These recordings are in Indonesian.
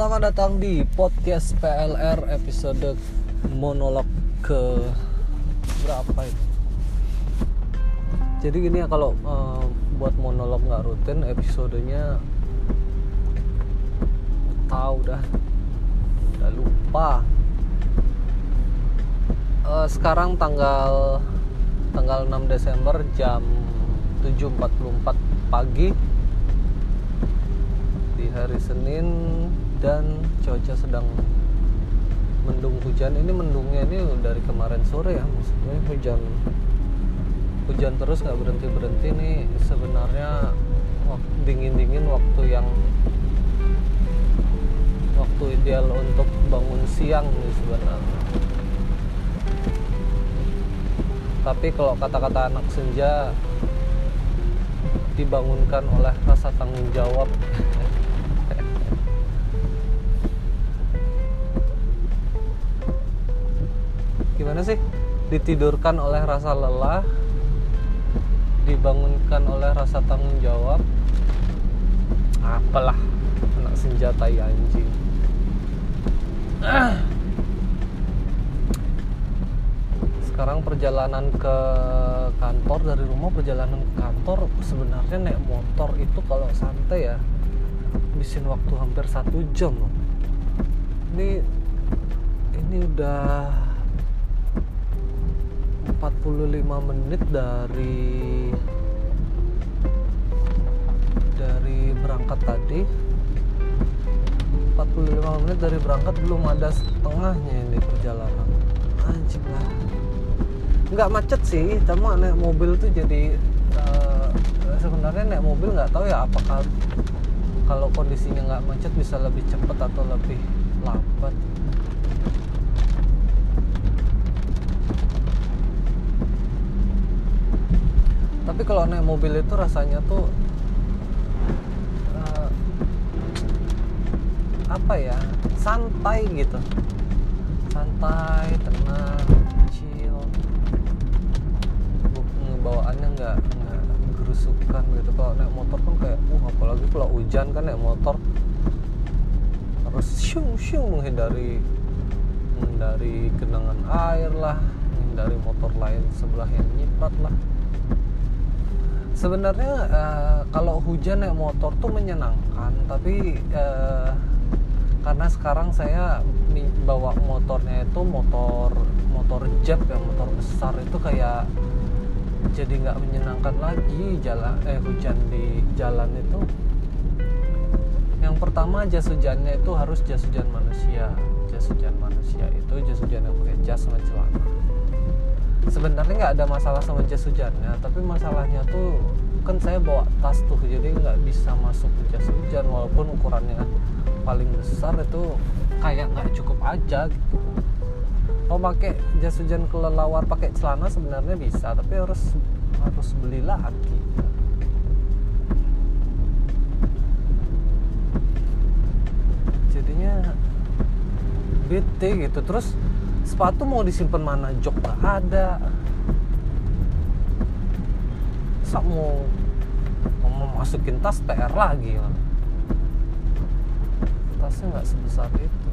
Selamat datang di podcast PLR episode monolog ke berapa itu? Jadi gini ya kalau uh, buat monolog nggak rutin episodenya tahu dah udah lupa. Uh, sekarang tanggal tanggal 6 Desember jam 7.44 pagi di hari Senin dan cuaca sedang mendung hujan. Ini mendungnya ini dari kemarin sore ya maksudnya hujan hujan terus nggak berhenti berhenti nih. Sebenarnya dingin dingin waktu yang waktu ideal untuk bangun siang nih sebenarnya. Tapi kalau kata-kata anak senja dibangunkan oleh rasa tanggung jawab gimana sih? Ditidurkan oleh rasa lelah. Dibangunkan oleh rasa tanggung jawab. Apalah anak senjata ya anjing. Sekarang perjalanan ke kantor dari rumah perjalanan ke kantor sebenarnya naik motor itu kalau santai ya bisin waktu hampir satu jam loh. Ini ini udah 45 menit dari dari berangkat tadi. 45 menit dari berangkat belum ada setengahnya ini perjalanan. Anjing lah. Nggak macet sih cuma naik mobil tuh jadi uh, sebenarnya naik mobil nggak tahu ya apakah kalau kondisinya nggak macet bisa lebih cepat atau lebih lambat tapi kalau naik mobil itu rasanya tuh uh, apa ya santai gitu. Santai tenang chill. Bawaannya nggak nggak gerusukan gitu. Kalau naik motor kan kayak uh apalagi kalau hujan kan naik motor. Harus syung syung menghindari menghindari genangan air lah menghindari motor lain sebelah yang nyipat lah sebenarnya uh, kalau hujan naik motor tuh menyenangkan tapi uh, karena sekarang saya bawa motornya itu motor motor jet ya motor besar itu kayak jadi nggak menyenangkan lagi jalan eh hujan di jalan itu. Yang pertama jas hujannya itu harus jas hujan manusia. Jas hujan manusia itu jas hujan yang pakai jas sama celana sebenarnya nggak ada masalah sama jas hujannya tapi masalahnya tuh kan saya bawa tas tuh jadi nggak bisa masuk jas hujan walaupun ukurannya paling besar itu kayak nggak cukup aja gitu. Mau pakai jas hujan kelelawar pakai celana sebenarnya bisa tapi harus harus beli lagi. Jadinya bete gitu. Terus sepatu mau disimpan mana? Jok gak ada. Sak mau mau masukin tas PR lagi tasnya nggak sebesar itu.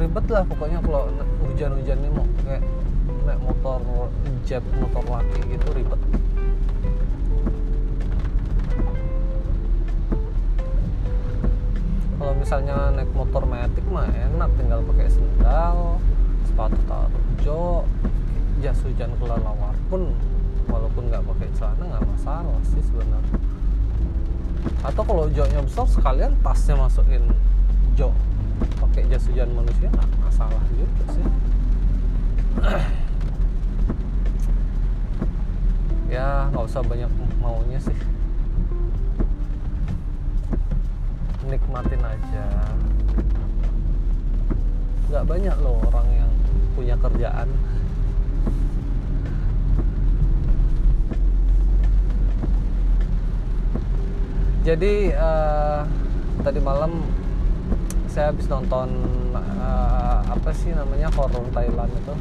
Ribet lah pokoknya kalau hujan-hujan ini mau kayak naik motor jet motor laki gitu ribet misalnya naik motor metik mah enak tinggal pakai sendal sepatu taruh jok jas hujan kelelawar pun walaupun nggak pakai celana nggak masalah sih sebenarnya. Atau kalau joknya besar sekalian tasnya masukin jok pakai jas hujan manusia nggak masalah juga sih. Ya nggak usah banyak maunya sih nikmatin aja. Nggak banyak loh orang yang punya kerjaan. Jadi uh, tadi malam saya habis nonton uh, apa sih namanya horor Thailand itu?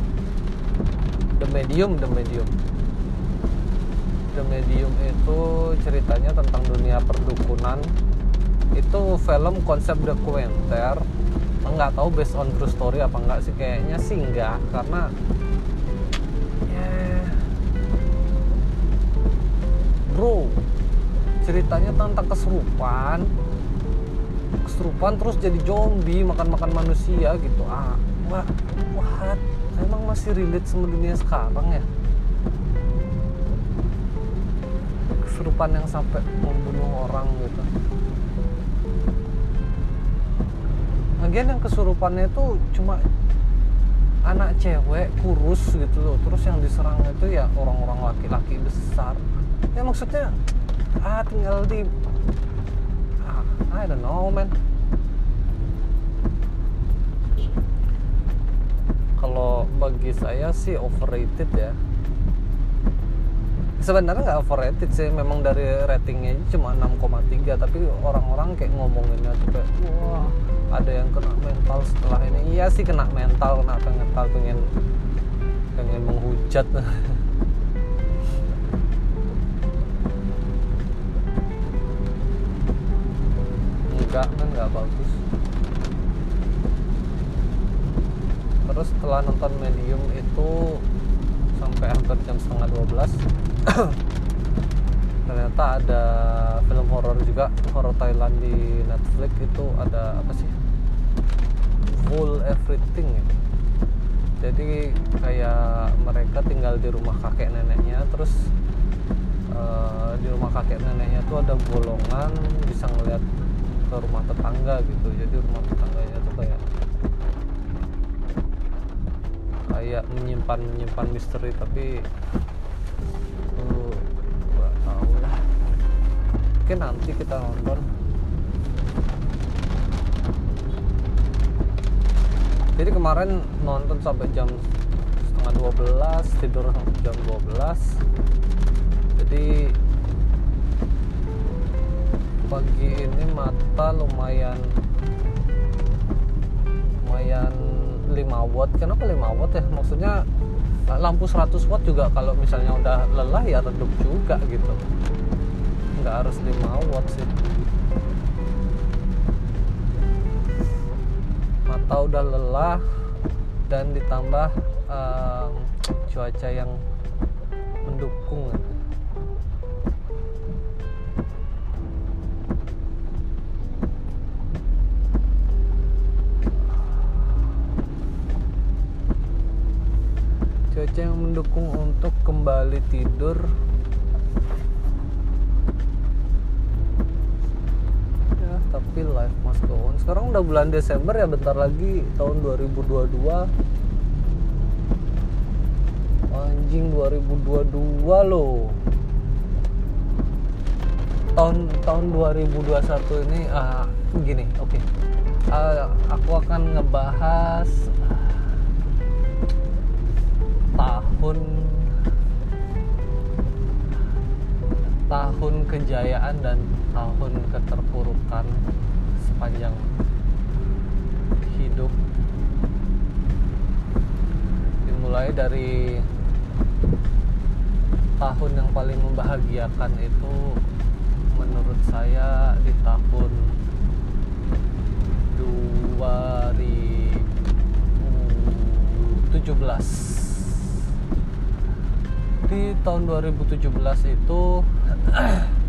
The Medium The Medium. The Medium itu ceritanya tentang dunia perdukunan itu film konsep dokumenter. Nggak tahu based on true story apa enggak sih. Kayaknya sih enggak karena ya bro ceritanya tentang kesurupan kesurupan terus jadi zombie makan-makan manusia gitu. Ah wah what? Emang masih relate sama dunia sekarang ya? Kesurupan yang sampai membunuh orang gitu lagian yang kesurupannya itu cuma anak cewek kurus gitu loh. Terus yang diserang itu ya orang-orang laki-laki besar. Ya maksudnya ah tinggal di ah, I don't know man. Kalau bagi saya sih overrated ya. Sebenarnya nggak overrated sih. Memang dari ratingnya cuma 6,3 tapi orang-orang kayak ngomonginnya tuh kayak wah ada yang kena mental setelah ini. Iya sih kena mental kena mental pengen pengen menghujat. Enggak kan nggak bagus. Terus setelah nonton medium itu sampai hampir jam setengah 12 ternyata ada film horor juga horor Thailand di Netflix itu ada apa sih full everything ya. Jadi kayak mereka tinggal di rumah kakek neneknya terus uh, di rumah kakek neneknya tuh ada bolongan bisa ngeliat ke rumah tetangga gitu. Jadi rumah tetangganya tuh kayak kayak menyimpan menyimpan misteri tapi uh, gak tahu lah. Mungkin nanti kita nonton jadi kemarin nonton sampai jam setengah 12 tidur sampai jam 12 jadi pagi ini mata lumayan lumayan 5 watt. Kenapa 5 watt ya? Maksudnya lampu 100 watt juga kalau misalnya udah lelah ya redup juga gitu. Nggak harus 5 watt sih mata udah lelah dan ditambah um, cuaca yang mendukung. Cuaca yang mendukung untuk kembali tidur ya tapi life must go on sekarang udah bulan Desember ya bentar lagi tahun 2022 anjing 2022 loh. Tahun tahun 2021 ini ah gini oke. Okay. uh, aku akan ngebahas tahun tahun kejayaan dan tahun keterpurukan sepanjang hidup. Dimulai dari tahun yang paling membahagiakan itu menurut saya di tahun 2017 di tahun 2017 itu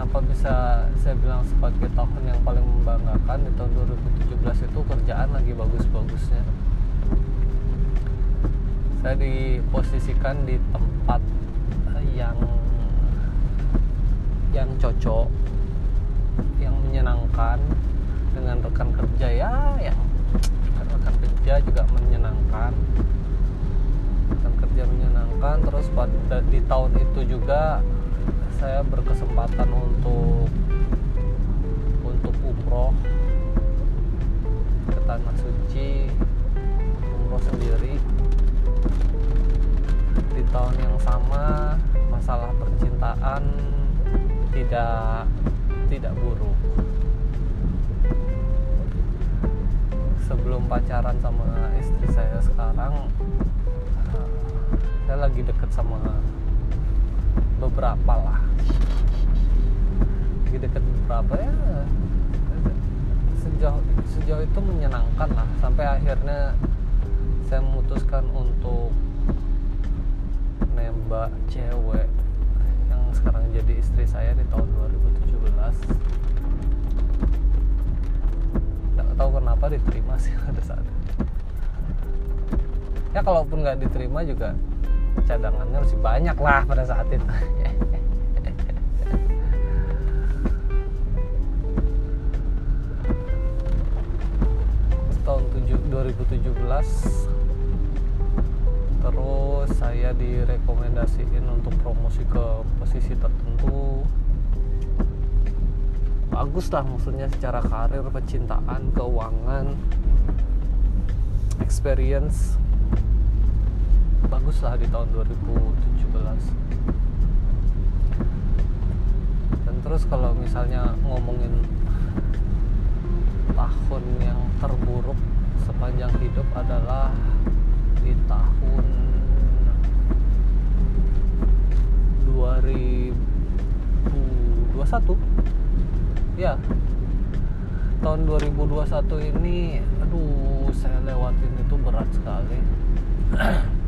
kenapa bisa saya bilang sebagai tahun yang paling membanggakan di tahun 2017 itu kerjaan lagi bagus-bagusnya. Saya diposisikan di tempat yang yang cocok yang menyenangkan dengan rekan kerja ya ya rekan kerja juga menyenangkan. Rekan kerja menyenangkan terus pada di tahun itu juga saya berkesempatan untuk untuk umroh ke tanah suci umroh sendiri. Di tahun yang sama masalah percintaan tidak tidak buruk. Sebelum pacaran sama istri saya sekarang eh, saya lagi deket sama beberapa lah. Lagi deket berapa ya. Sejauh sejauh itu menyenangkan lah. Sampai akhirnya saya memutuskan untuk nembak cewek yang sekarang jadi istri saya di tahun 2017 nggak tahu kenapa diterima sih pada saat itu. Ya kalaupun nggak diterima juga cadangannya masih banyak lah pada saat itu. Tahun 2017 terus saya direkomendasiin untuk promosi ke posisi tertentu. Bagus lah maksudnya secara karir percintaan keuangan experience bagus lah di tahun 2017 dan terus kalau misalnya ngomongin tahun yang terburuk sepanjang hidup adalah di tahun 2021 ya tahun 2021 ini aduh saya lewatin itu berat sekali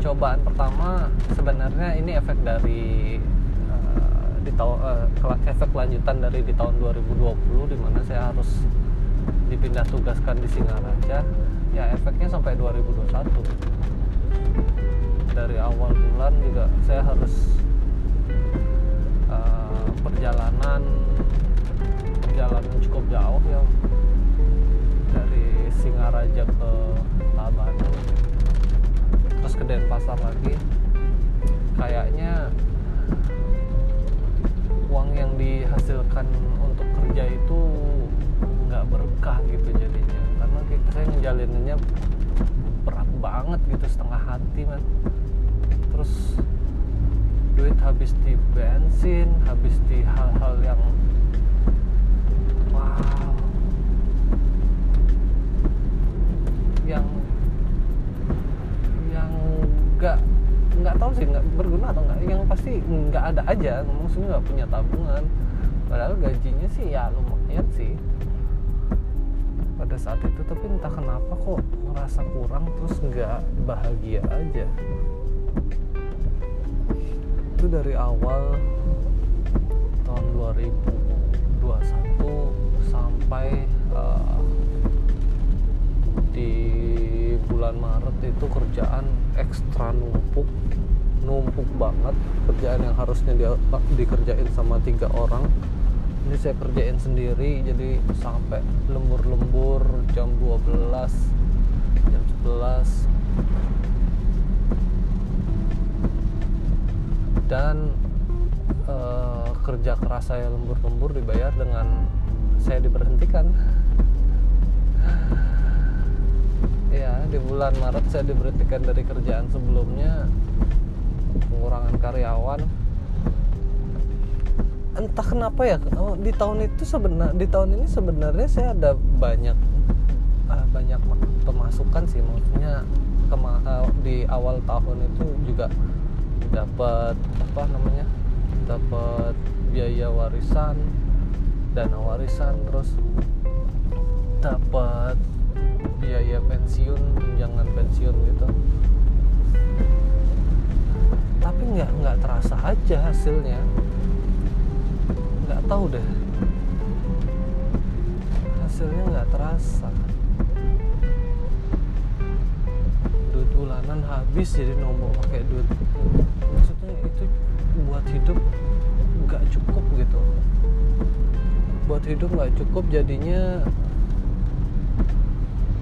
cobaan pertama sebenarnya ini efek dari uh, di tahun uh, efek lanjutan dari di tahun 2020 di mana saya harus dipindah tugaskan di Singaraja. Ya efeknya sampai 2021 dari awal bulan juga saya harus uh, perjalanan perjalanan cukup jauh ya dari Singaraja ke Tabanan terus ke Denpasar lagi. Kayaknya uang yang dihasilkan untuk kerja itu nggak berkah gitu jadinya. Karena saya ngejalaninnya berat banget gitu setengah hati man terus duit habis di bensin habis di hal-hal yang wow yang yang nggak nggak tahu sih nggak berguna atau nggak. Yang pasti nggak ada aja maksudnya nggak punya tabungan. Padahal gajinya sih ya lumayan sih. Pada saat itu tapi entah kenapa kok ngerasa kurang terus nggak bahagia aja. Itu dari awal tahun 2021 sampai uh, di bulan Maret itu kerjaan ekstra numpuk numpuk banget. Kerjaan yang harusnya dia dikerjain sama tiga orang. Ini saya kerjain sendiri jadi sampai lembur-lembur jam 12 jam 11 dan uh, kerja keras saya lembur-lembur dibayar dengan saya diberhentikan ya di bulan Maret saya diberhentikan dari kerjaan sebelumnya. Pengurangan karyawan. Entah kenapa ya oh, di tahun itu sebenar di tahun ini sebenarnya saya ada banyak uh, banyak pemasukan sih. Maksudnya kema uh, di awal tahun itu juga dapat apa namanya dapat biaya warisan dana warisan terus dapat biaya pensiun tunjangan pensiun gitu. Tapi nggak nggak terasa aja hasilnya. Nggak tahu deh. Hasilnya nggak terasa. Duit bulanan habis jadi nombok pakai duit. Maksudnya itu buat hidup nggak cukup gitu. Buat hidup nggak cukup jadinya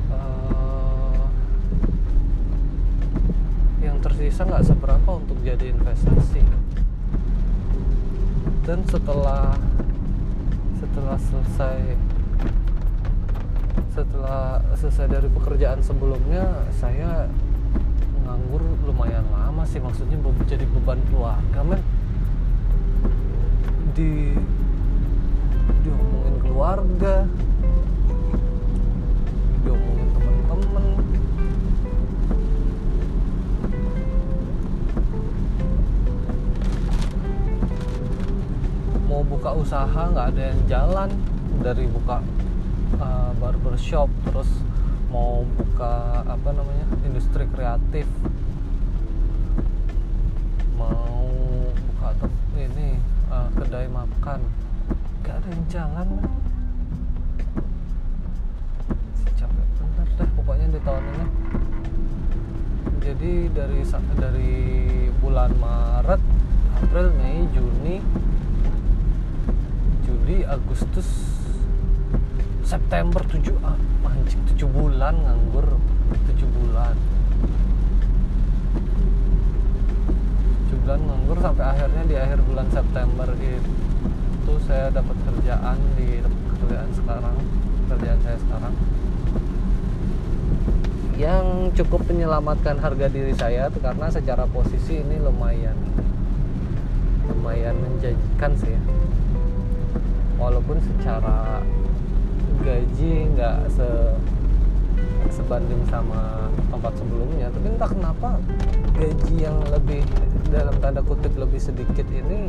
uh, yang tersisa nggak seberapa untuk jadi investasi. Dan setelah setelah selesai setelah selesai dari pekerjaan sebelumnya saya nganggur lumayan lama sih. Maksudnya jadi beban keluarga men. Di diomongin keluarga usaha nggak ada yang jalan. Dari buka uh, barbershop terus mau buka apa namanya industri kreatif. Mau buka ini uh, kedai makan. Nggak ada yang jalan man. capek bener deh pokoknya di tahun ini. Jadi dari dari bulan Maret April Mei Juni Juli Agustus September 7 ah, anjing 7 bulan nganggur 7 bulan. 7 bulan nganggur sampai akhirnya di akhir bulan September itu saya dapat kerjaan di kerjaan sekarang kerjaan saya sekarang. Yang cukup menyelamatkan harga diri saya karena secara posisi ini lumayan lumayan menjanjikan sih ya walaupun secara gaji nggak se sebanding sama tempat sebelumnya tapi entah kenapa gaji yang lebih dalam tanda kutip lebih sedikit ini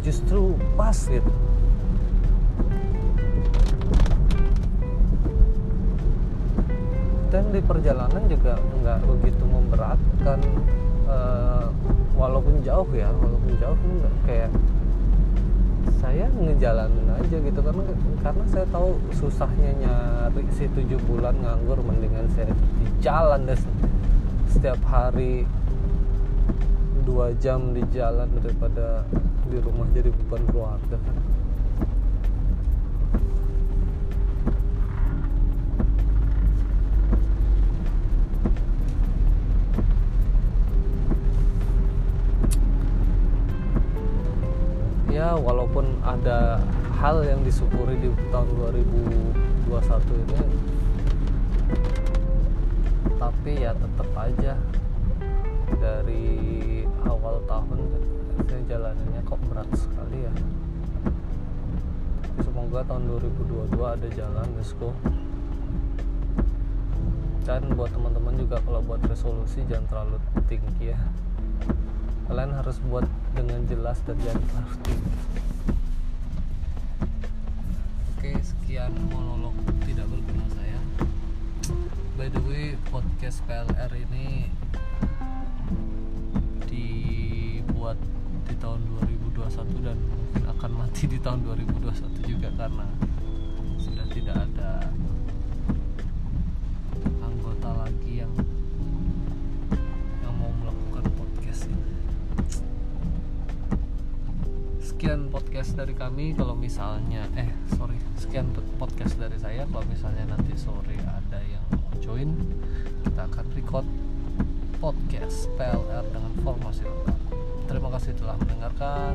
justru pas gitu. Dan di perjalanan juga nggak begitu memberatkan Eh, walaupun jauh ya walaupun jauh nggak kayak saya ngejalanin aja gitu karena karena saya tahu susahnya nyari si tujuh bulan nganggur mendingan saya di jalan deh setiap hari dua jam di jalan daripada di rumah jadi beban keluarga walaupun ada hal yang disyukuri di tahun 2021 ini tapi ya tetap aja dari awal tahun saya jalaninnya kok berat sekali ya. Semoga tahun 2022 ada jalan go. Dan buat teman-teman juga kalau buat resolusi jangan terlalu tinggi ya. Kalian harus buat dengan jelas terlalu tinggi oke sekian monolog tidak berguna saya. By the way podcast PLR ini dibuat di tahun 2021 dan mungkin akan mati di tahun 2021 juga karena sudah tidak ada podcast dari kami kalau misalnya eh sorry sekian podcast dari saya. Kalau misalnya nanti sore ada yang mau join kita akan record podcast PLR dengan formasi lengkap terima kasih telah mendengarkan